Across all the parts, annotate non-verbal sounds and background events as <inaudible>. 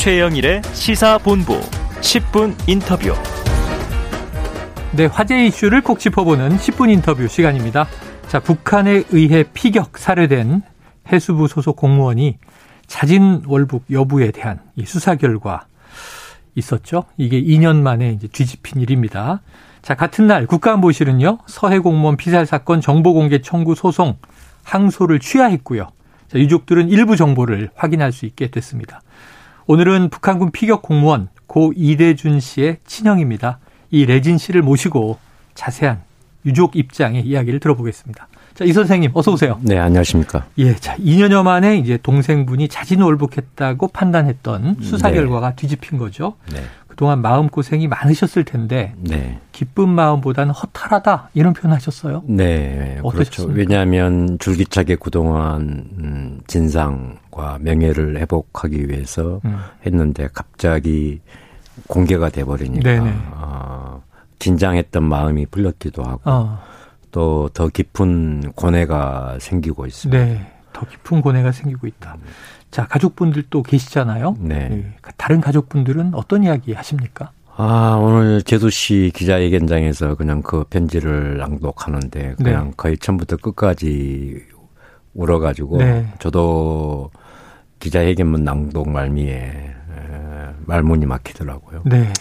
최영일의 시사본부 10분 인터뷰. 네, 화제 이슈를 콕 짚어보는 10분 인터뷰 시간입니다. 자, 북한에 의해 피격 살해된 해수부 소속 공무원이 자진 월북 여부에 대한 이 수사 결과 있었죠. 이게 2년 만에 이제 뒤집힌 일입니다. 자, 같은 날 국가안보실은요, 서해 공무원 피살 사건 정보공개 청구 소송 항소를 취하했고요. 자, 유족들은 일부 정보를 확인할 수 있게 됐습니다. 오늘은 북한군 피격 공무원 고 이대준 씨의 친형입니다. 이 레진 씨를 모시고 자세한 유족 입장의 이야기를 들어보겠습니다. 자, 이 선생님, 어서 오세요. 네, 안녕하십니까. 예, 자, 2년여 만에 이제 동생분이 자진 월북했다고 판단했던 수사 네. 결과가 뒤집힌 거죠. 네. 그동안 마음고생이 많으셨을 텐데, 네. 기쁜 마음보다는 허탈하다, 이런 표현 하셨어요. 네, 그렇죠. 왜냐하면 줄기차게 그동안, 음, 진상과 명예를 회복하기 위해서 음. 했는데, 갑자기 공개가 돼버리니까, 어, 긴장했던 마음이 풀렸기도 하고, 어. 또더 깊은 고뇌가 생기고 있습니다. 네. 더 깊은 고뇌가 생기고 있다. 자, 가족분들 또 계시잖아요. 네. 네. 다른 가족분들은 어떤 이야기 하십니까? 아, 오늘 제주시 기자회견장에서 그냥 그 편지를 낭독하는데 그냥 네. 거의 처음부터 끝까지 울어가지고 네. 저도 기자회견문 낭독 말미에 말문이 막히더라고요. 네.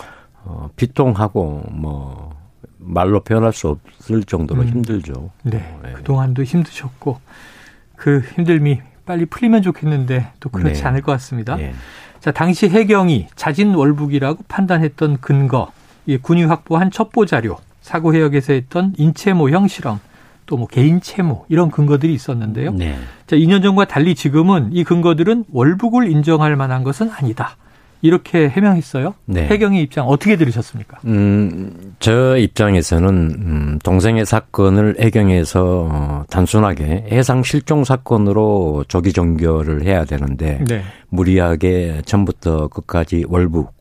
어, 비통하고 뭐 말로 표현할 수 없을 정도로 음. 힘들죠. 네. 네. 그동안도 힘드셨고 그 힘듦이 빨리 풀리면 좋겠는데 또 그렇지 네. 않을 것 같습니다. 네. 자, 당시 해경이 자진 월북이라고 판단했던 근거, 이 군이 확보한 첩보 자료, 사고 해역에서 했던 인체 모형 실험, 또 뭐 개인 채무 이런 근거들이 있었는데요. 네. 자, 2년 전과 달리 지금은 이 근거들은 월북을 인정할 만한 것은 아니다. 이렇게 해명했어요. 네. 해경의 입장 어떻게 들으셨습니까? 음, 저 입장에서는 음, 동생의 사건을 해경에서 어, 단순하게 해상 실종 사건으로 조기 종결을 해야 되는데 네. 무리하게 처음부터 끝까지 월북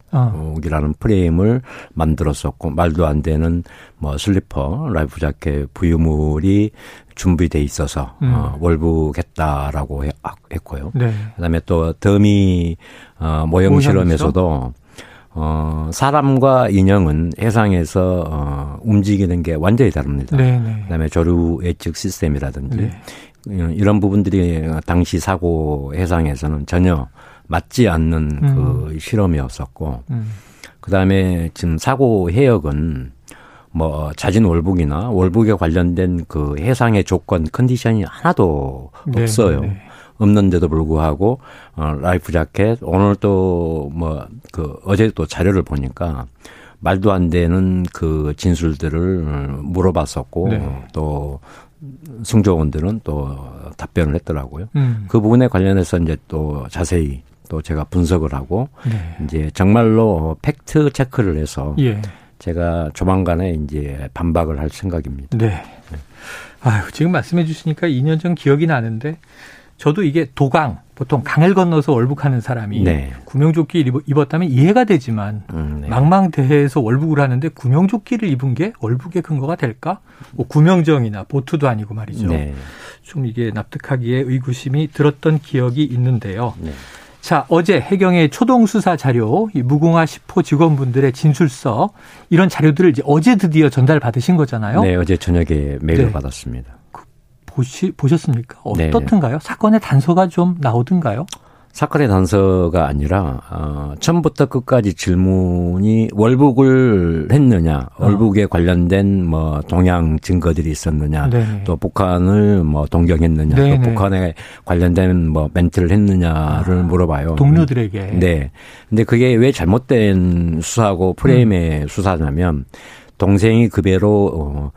이라는 어. 프레임을 만들었었고 말도 안 되는 뭐 슬리퍼, life jacket, 부유물이 준비돼 있어서 음. 어, 월북했다라고 해, 했고요. 네. 그다음에 또 더미 어, 모형 실험에서도 어, 사람과 인형은 해상에서 어, 움직이는 게 완전히 다릅니다. 네, 네. 그다음에 조류 예측 시스템이라든지 네. 어, 이런 부분들이 당시 사고 해상에서는 전혀 맞지 않는 음. 그 실험이었었고, 음. 그 다음에 지금 사고 해역은 뭐 자진 월북이나 월북에 관련된 그 해상의 조건 컨디션이 하나도 네, 없어요. 네. 없는데도 불구하고 어 라이프 자켓 오늘 또 뭐 그 어제 또 자료를 보니까 말도 안 되는 그 진술들을 물어봤었고 네. 또 승조원들은 또 답변을 했더라고요. 음. 그 부분에 관련해서 이제 또 자세히 또 제가 분석을 하고 네. 이제 정말로 팩트 체크를 해서 예. 제가 조만간에 이제 반박을 할 생각입니다. 네. 네. 아유, 지금 말씀해 주시니까 2년 전 기억이 나는데 저도 이게 도강 보통 강을 건너서 월북하는 사람이 네. 구명조끼를 입었다면 이해가 되지만 음, 네. 망망대해에서 월북을 하는데 구명조끼를 입은 게 월북의 근거가 될까? 뭐 구명정이나 보트도 아니고 말이죠. 네. 좀 이게 납득하기에 의구심이 들었던 기억이 있는데요. 네. 자, 어제 해경의 초동 수사 자료, 이 무궁화 10호 직원분들의 진술서 이런 자료들을 이제 어제 드디어 전달 받으신 거잖아요. 네, 어제 저녁에 메일을 네. 받았습니다. 그 보시 보셨습니까? 네. 어떻든가요? 네. 사건의 단서가 좀 나오든가요? 사건의 단서가 아니라 어, 처음부터 끝까지 질문이 월북을 했느냐, 어. 월북에 관련된 뭐 동향 증거들이 있었느냐, 네. 또 북한을 뭐 동경했느냐, 네. 또 북한에 관련된 뭐 멘트를 했느냐를 아, 물어봐요. 동료들에게. 네. 근데 그게 왜 잘못된 수사고 프레임의 음. 수사냐면 동생이 그 배로 어,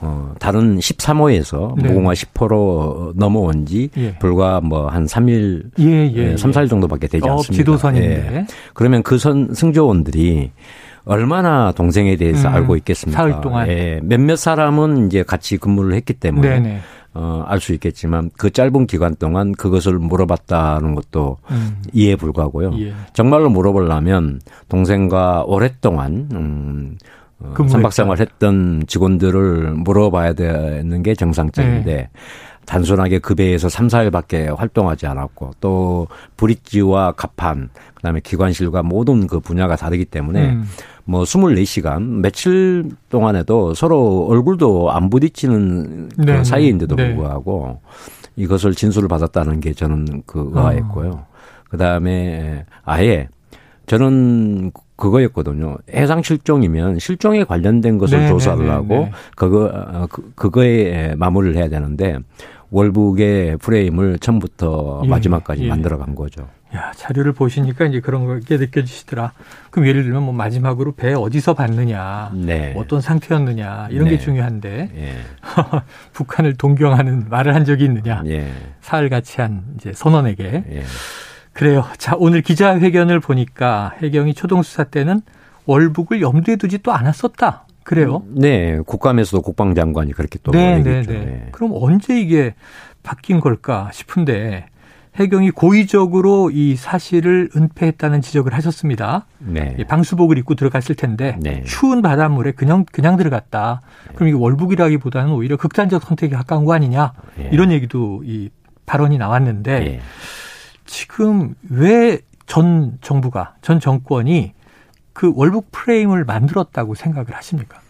어 다른 13호에서 네. 무공화 10호로 넘어온 지 예. 불과 뭐 한 3일 예, 예, 3, 예. 4일 정도밖에 되지 어, 않습니다. 지도선인데. 예. 그러면 그 선 승조원들이 얼마나 동생에 대해서 음, 알고 있겠습니까? 사흘 동안. 예. 몇몇 사람은 이제 같이 근무를 했기 때문에 네네. 어, 알 수 있겠지만 그 짧은 기간 동안 그것을 물어봤다는 것도 음. 이해에 불과하고요. 예. 정말로 물어보려면 동생과 오랫동안 음, 어, 선박생활 했던 직원들을 물어봐야 되는 게 정상적인데 네. 단순하게 급여에서 3, 4일밖에 활동하지 않았고 또 브릿지와 가판 그다음에 기관실과 모든 그 분야가 다르기 때문에 음. 뭐 24시간 며칠 동안에도 서로 얼굴도 안 부딪히는 그 네, 그 사이인데도 네. 불구하고 이것을 진술을 받았다는 게 저는 그 의아했고요. 어. 그다음에 아예 저는 그거였거든요. 해상 실종이면 실종에 관련된 것을 네, 조사를 네, 네 하고 네. 그거 어, 그, 그거에 마무리를 해야 되는데 월북의 프레임을 처음부터 예, 마지막까지 예. 만들어 간 거죠. 야, 자료를 보시니까 이제 그런 게 느껴지시더라. 그럼 예를 들면 뭐 마지막으로 배 어디서 봤느냐, 네. 어떤 상태였느냐 이런 네. 게 중요한데 예. <laughs> 북한을 동경하는 말을 한 적이 있느냐, 예. 사흘 같이 한 이제 선원에게 예. 그래요. 자 오늘 기자회견을 보니까 해경이 초동 수사 때는 월북을 염두에 두지 또 않았었다. 그래요? 네, 국감에서도 국방장관이 그렇게 또 네, 얘기했죠. 네, 네. 네. 그럼 언제 이게 바뀐 걸까 싶은데 해경이 고의적으로 이 사실을 은폐했다는 지적을 하셨습니다. 네. 방수복을 입고 들어갔을 텐데 네. 추운 바닷물에 그냥 그냥 들어갔다. 네. 그럼 이게 월북이라기보다는 오히려 극단적 선택에 가까운 거 아니냐 네. 이런 얘기도 이 발언이 나왔는데 네. 지금 왜 전 정부가 전 정권이 그 월북 프레임을 만들었다고 생각을 하십니까?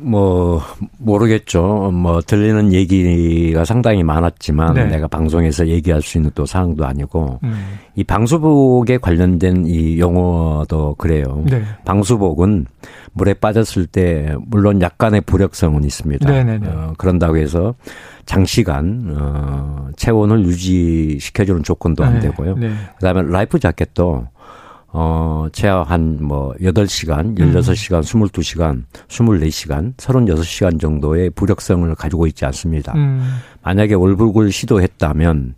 뭐 모르겠죠. 뭐 들리는 얘기가 상당히 많았지만 네. 내가 방송에서 얘기할 수 있는 또 사항도 아니고 음. 이 방수복에 관련된 이 용어도 그래요. 네. 방수복은 물에 빠졌을 때 물론 약간의 부력성은 있습니다. 네, 네, 네. 어, 그런다고 해서 장시간 어, 체온을 유지시켜주는 조건도 안 네, 되고요. 그다음에 라이프 자켓도 어, 제가 한 뭐, 8시간, 16시간, 음. 22시간, 24시간, 36시간 정도의 부력성을 가지고 있지 않습니다. 음. 만약에 월북을 시도했다면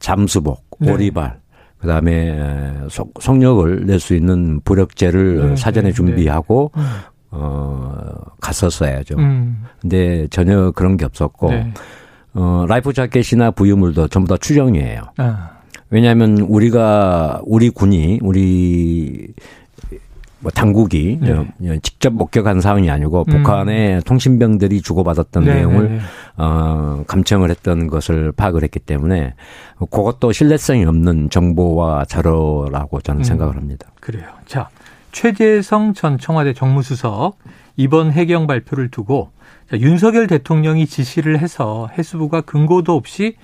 잠수복, 네. 오리발, 그 다음에 속력을 낼 수 있는 부력제를 네, 사전에 네, 네. 준비하고, 네. 어, 갔었어야죠. 음. 근데 전혀 그런 게 없었고, 네. 어, 라이프 자켓이나 부유물도 전부 다 추정이에요. 아. 왜냐하면 우리가 우리 군이 우리 뭐 당국이 네. 직접 목격한 사항이 아니고 음. 북한의 통신병들이 주고받았던 네, 내용을 네, 네. 어 감청을 했던 것을 파악을 했기 때문에 그것도 신뢰성이 없는 정보와 자료라고 저는 음. 생각을 합니다. 그래요. 자, 최재성 전 청와대 정무수석 이번 해경 발표를 두고 자, 윤석열 대통령이 지시를 해서 해수부가 근거도 없이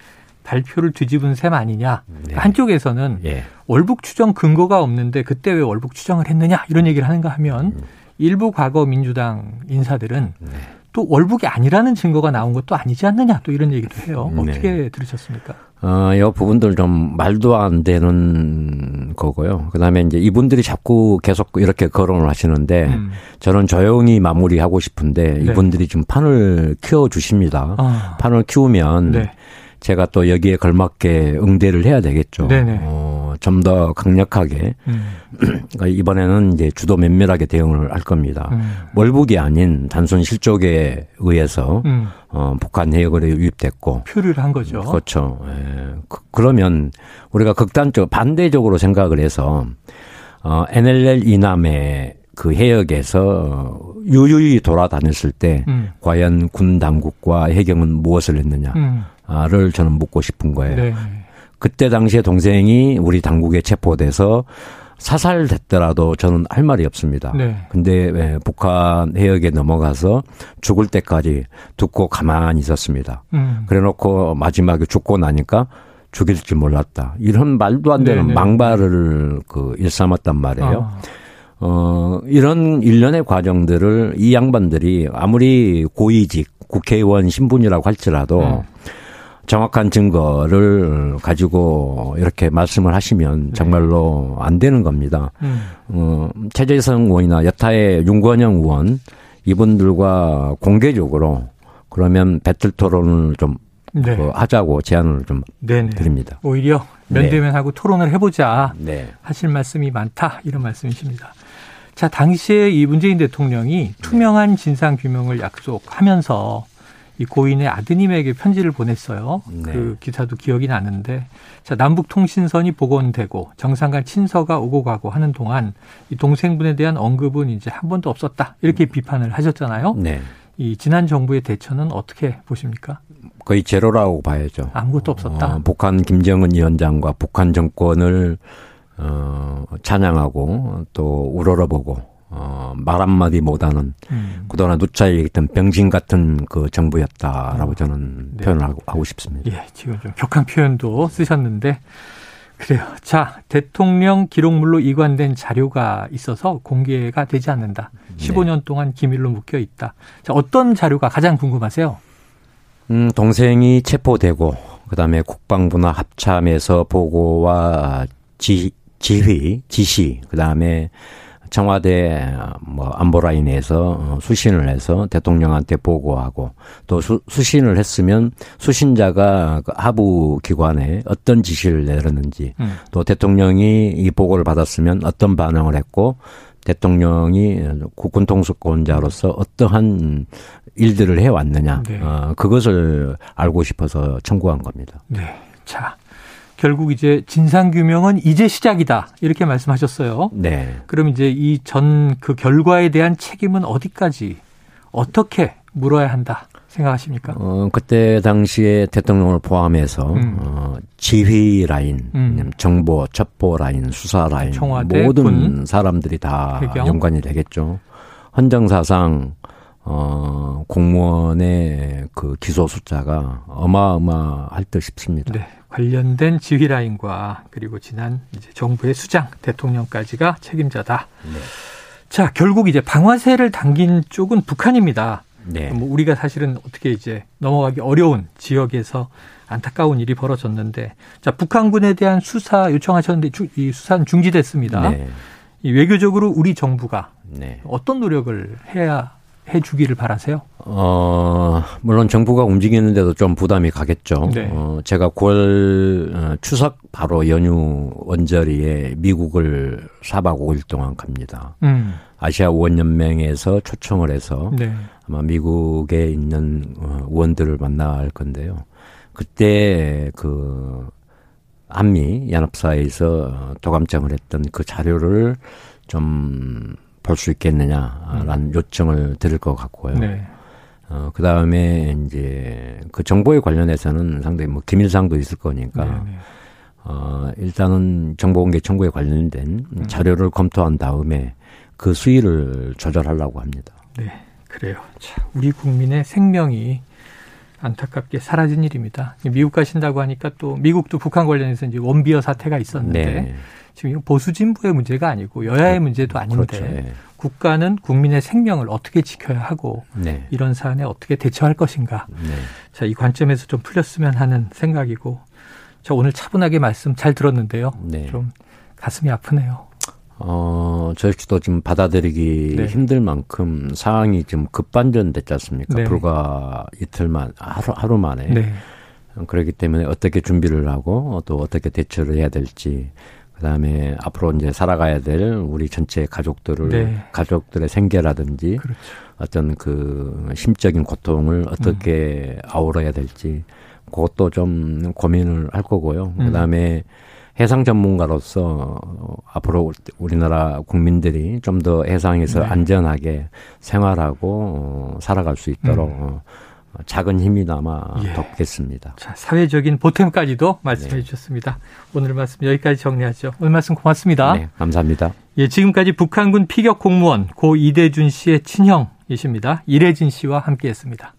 발표를 뒤집은 셈 아니냐. 네. 한쪽에서는 예. 월북 추정 근거가 없는데 그때 왜 월북 추정을 했느냐 이런 얘기를 하는가 하면 음. 일부 과거 민주당 인사들은 네. 또 월북이 아니라는 증거가 나온 것도 아니지 않느냐 또 이런 얘기도 해요. 네. 어떻게 들으셨습니까? 어, 이 부분들 좀 말도 안 되는 거고요. 그 다음에 이제 이분들이 자꾸 계속 이렇게 거론을 하시는데 음. 저는 조용히 마무리하고 싶은데 네. 이분들이 좀 판을 키워 주십니다. 아. 판을 키우면 네. 제가 또 여기에 걸맞게 응대를 해야 되겠죠. 어, 좀 더 강력하게 음. 그러니까 이번에는 이제 주도 면밀하게 대응을 할 겁니다. 음. 월북이 아닌 단순 실족에 의해서 음. 어, 북한 해역으로 유입됐고 표류를 한 거죠. 그렇죠. 예. 그, 그러면 우리가 극단적 반대적으로 생각을 해서 어, NLL 이남의 그 해역에서 유유히 돌아다녔을 때 음. 과연 군 당국과 해경은 무엇을 했느냐. 음. 를 저는 묻고 싶은 거예요. 네. 그때 당시에 동생이 우리 당국에 체포돼서 사살됐더라도 저는 할 말이 없습니다. 네. 근데 왜 북한 해역에 넘어가서 죽을 때까지 듣고 가만히 있었습니다. 음. 그래 놓고 마지막에 죽고 나니까 죽일 줄 몰랐다. 이런 말도 안 되는 네네. 네. 망발을 그 일삼았단 말이에요. 아. 어, 이런 일련의 과정들을 이 양반들이 아무리 고위직 국회의원 신분이라고 할지라도 음. 정확한 증거를 가지고 이렇게 말씀을 하시면 네. 정말로 안 되는 겁니다. 음. 어, 최재성 의원이나 여타의 윤건영 의원 이분들과 공개적으로 그러면 배틀 토론을 좀 네. 그 하자고 제안을 좀 네네. 드립니다. 오히려 면대면하고 네. 토론을 해보자 네. 하실 말씀이 많다 이런 말씀이십니다. 자 당시에 이 문재인 대통령이 투명한 진상 규명을 약속하면서 이 고인의 아드님에게 편지를 보냈어요. 네. 그 기사도 기억이 나는데 자 남북 통신선이 복원되고 정상간 친서가 오고 가고 하는 동안 이 동생분에 대한 언급은 이제 한 번도 없었다 이렇게 비판을 하셨잖아요. 네. 이 지난 정부의 대처는 어떻게 보십니까? 거의 제로라고 봐야죠. 아무것도 없었다. 어, 북한 김정은 위원장과 북한 정권을 어, 찬양하고 또 우러러보고 어, 말 한마디 못하는 음. 그동안 누차에 있던 병신 같은 그 정부였다라고 어. 저는 네. 표현을 하고, 하고 싶습니다. 예, 지금 좀 격한 표현도 쓰셨는데 그래요. 자, 대통령 기록물로 이관된 자료가 있어서 공개가 되지 않는다. 15년 동안 기밀로 묶여 있다. 자, 어떤 자료가 가장 궁금하세요? 음, 동생이 체포되고 그다음에 국방부나 합참에서 보고와 지, 지휘, 지시, 그다음에 청와대 뭐 안보라인에서 수신을 해서 대통령한테 보고하고 또 수, 수신을 했으면 수신자가 그 하부 기관에 어떤 지시를 내렸는지 음. 또 대통령이 이 보고를 받았으면 어떤 반응을 했고 대통령이 국군 통수권자로서 어떠한 일들을 해왔느냐 네. 어, 그것을 알고 싶어서 청구한 겁니다. 네. 자, 결국 이제 진상 규명은 이제 시작이다 이렇게 말씀하셨어요. 네. 그럼 이제 이 전 그 결과에 대한 책임은 어디까지 어떻게 물어야 한다 생각하십니까? 어 그때 당시에 대통령을 포함해서 음. 어, 지휘 라인, 음. 정보 첩보 라인, 수사 라인 청와대, 모든 군, 사람들이 다 해경. 연관이 되겠죠. 헌정사상 어 공무원의 그 기소 숫자가 어마어마할 듯 싶습니다. 네. 관련된 지휘 라인과 그리고 지난 이제 정부의 수장 대통령까지가 책임자다. 네. 자, 결국 이제 방아쇠를 당긴 쪽은 북한입니다. 네. 뭐 우리가 사실은 어떻게 이제 넘어가기 어려운 지역에서 안타까운 일이 벌어졌는데 자, 북한군에 대한 수사 요청하셨는데 주, 이 수사는 중지됐습니다. 네. 이 외교적으로 우리 정부가 네. 어떤 노력을 해야 해 주기를 바라세요? 어, 물론 정부가 움직이는데도 좀 부담이 가겠죠. 네. 어, 제가 9월 어, 추석 바로 연휴 원저리에 미국을 4박 5일 동안 갑니다. 음. 아시아 우원연맹에서 초청을 해서 네. 아마 미국에 있는 어, 의원들을 만날 건데요. 그때 그 한미 연합사에서 도감청을 했던 그 자료를 좀 볼 수 있겠느냐라는 음. 요청을 드릴 것 같고요. 네. 어, 그 다음에 이제 그 정보에 관련해서는 상당히 뭐 기밀상도 있을 거니까, 네, 네. 어, 일단은 정보공개 청구에 관련된 음. 자료를 검토한 다음에 그 수위를 조절하려고 합니다. 네, 그래요. 자, 우리 국민의 생명이 안타깝게 사라진 일입니다. 미국 가신다고 하니까 또 미국도 북한 관련해서 이제 원비어 사태가 있었는데 네. 지금 보수 진보의 문제가 아니고 여야의 그, 문제도 아닌데 그렇죠. 네. 국가는 국민의 생명을 어떻게 지켜야 하고 네. 이런 사안에 어떻게 대처할 것인가. 네. 자, 이 관점에서 좀 풀렸으면 하는 생각이고 저 오늘 차분하게 말씀 잘 들었는데요. 네. 좀 가슴이 아프네요. 어, 저희도 지금 받아들이기 네. 힘들 만큼 상황이 지금 급반전됐지 않습니까? 네. 불과 이틀만, 하루, 하루 만에. 네. 그렇기 때문에 어떻게 준비를 하고 또 어떻게 대처를 해야 될지 그다음에 앞으로 이제 살아가야 될 우리 전체 가족들을 네. 가족들의 생계라든지 그렇죠. 어떤 그 심적인 고통을 어떻게 음. 아우러야 될지 그것도 좀 고민을 할 거고요. 음. 그다음에 해상 전문가로서 앞으로 우리나라 국민들이 좀 더 해상에서 네. 안전하게 생활하고 살아갈 수 있도록 음. 어, 작은 힘이나마 예. 덮겠습니다. 자, 사회적인 보탬까지도 말씀해 네. 주셨습니다. 오늘 말씀 여기까지 정리하죠. 오늘 말씀 고맙습니다. 네, 감사합니다. 예, 지금까지 북한군 피격 공무원 고 이대준 씨의 친형이십니다. 이래진 씨와 함께했습니다.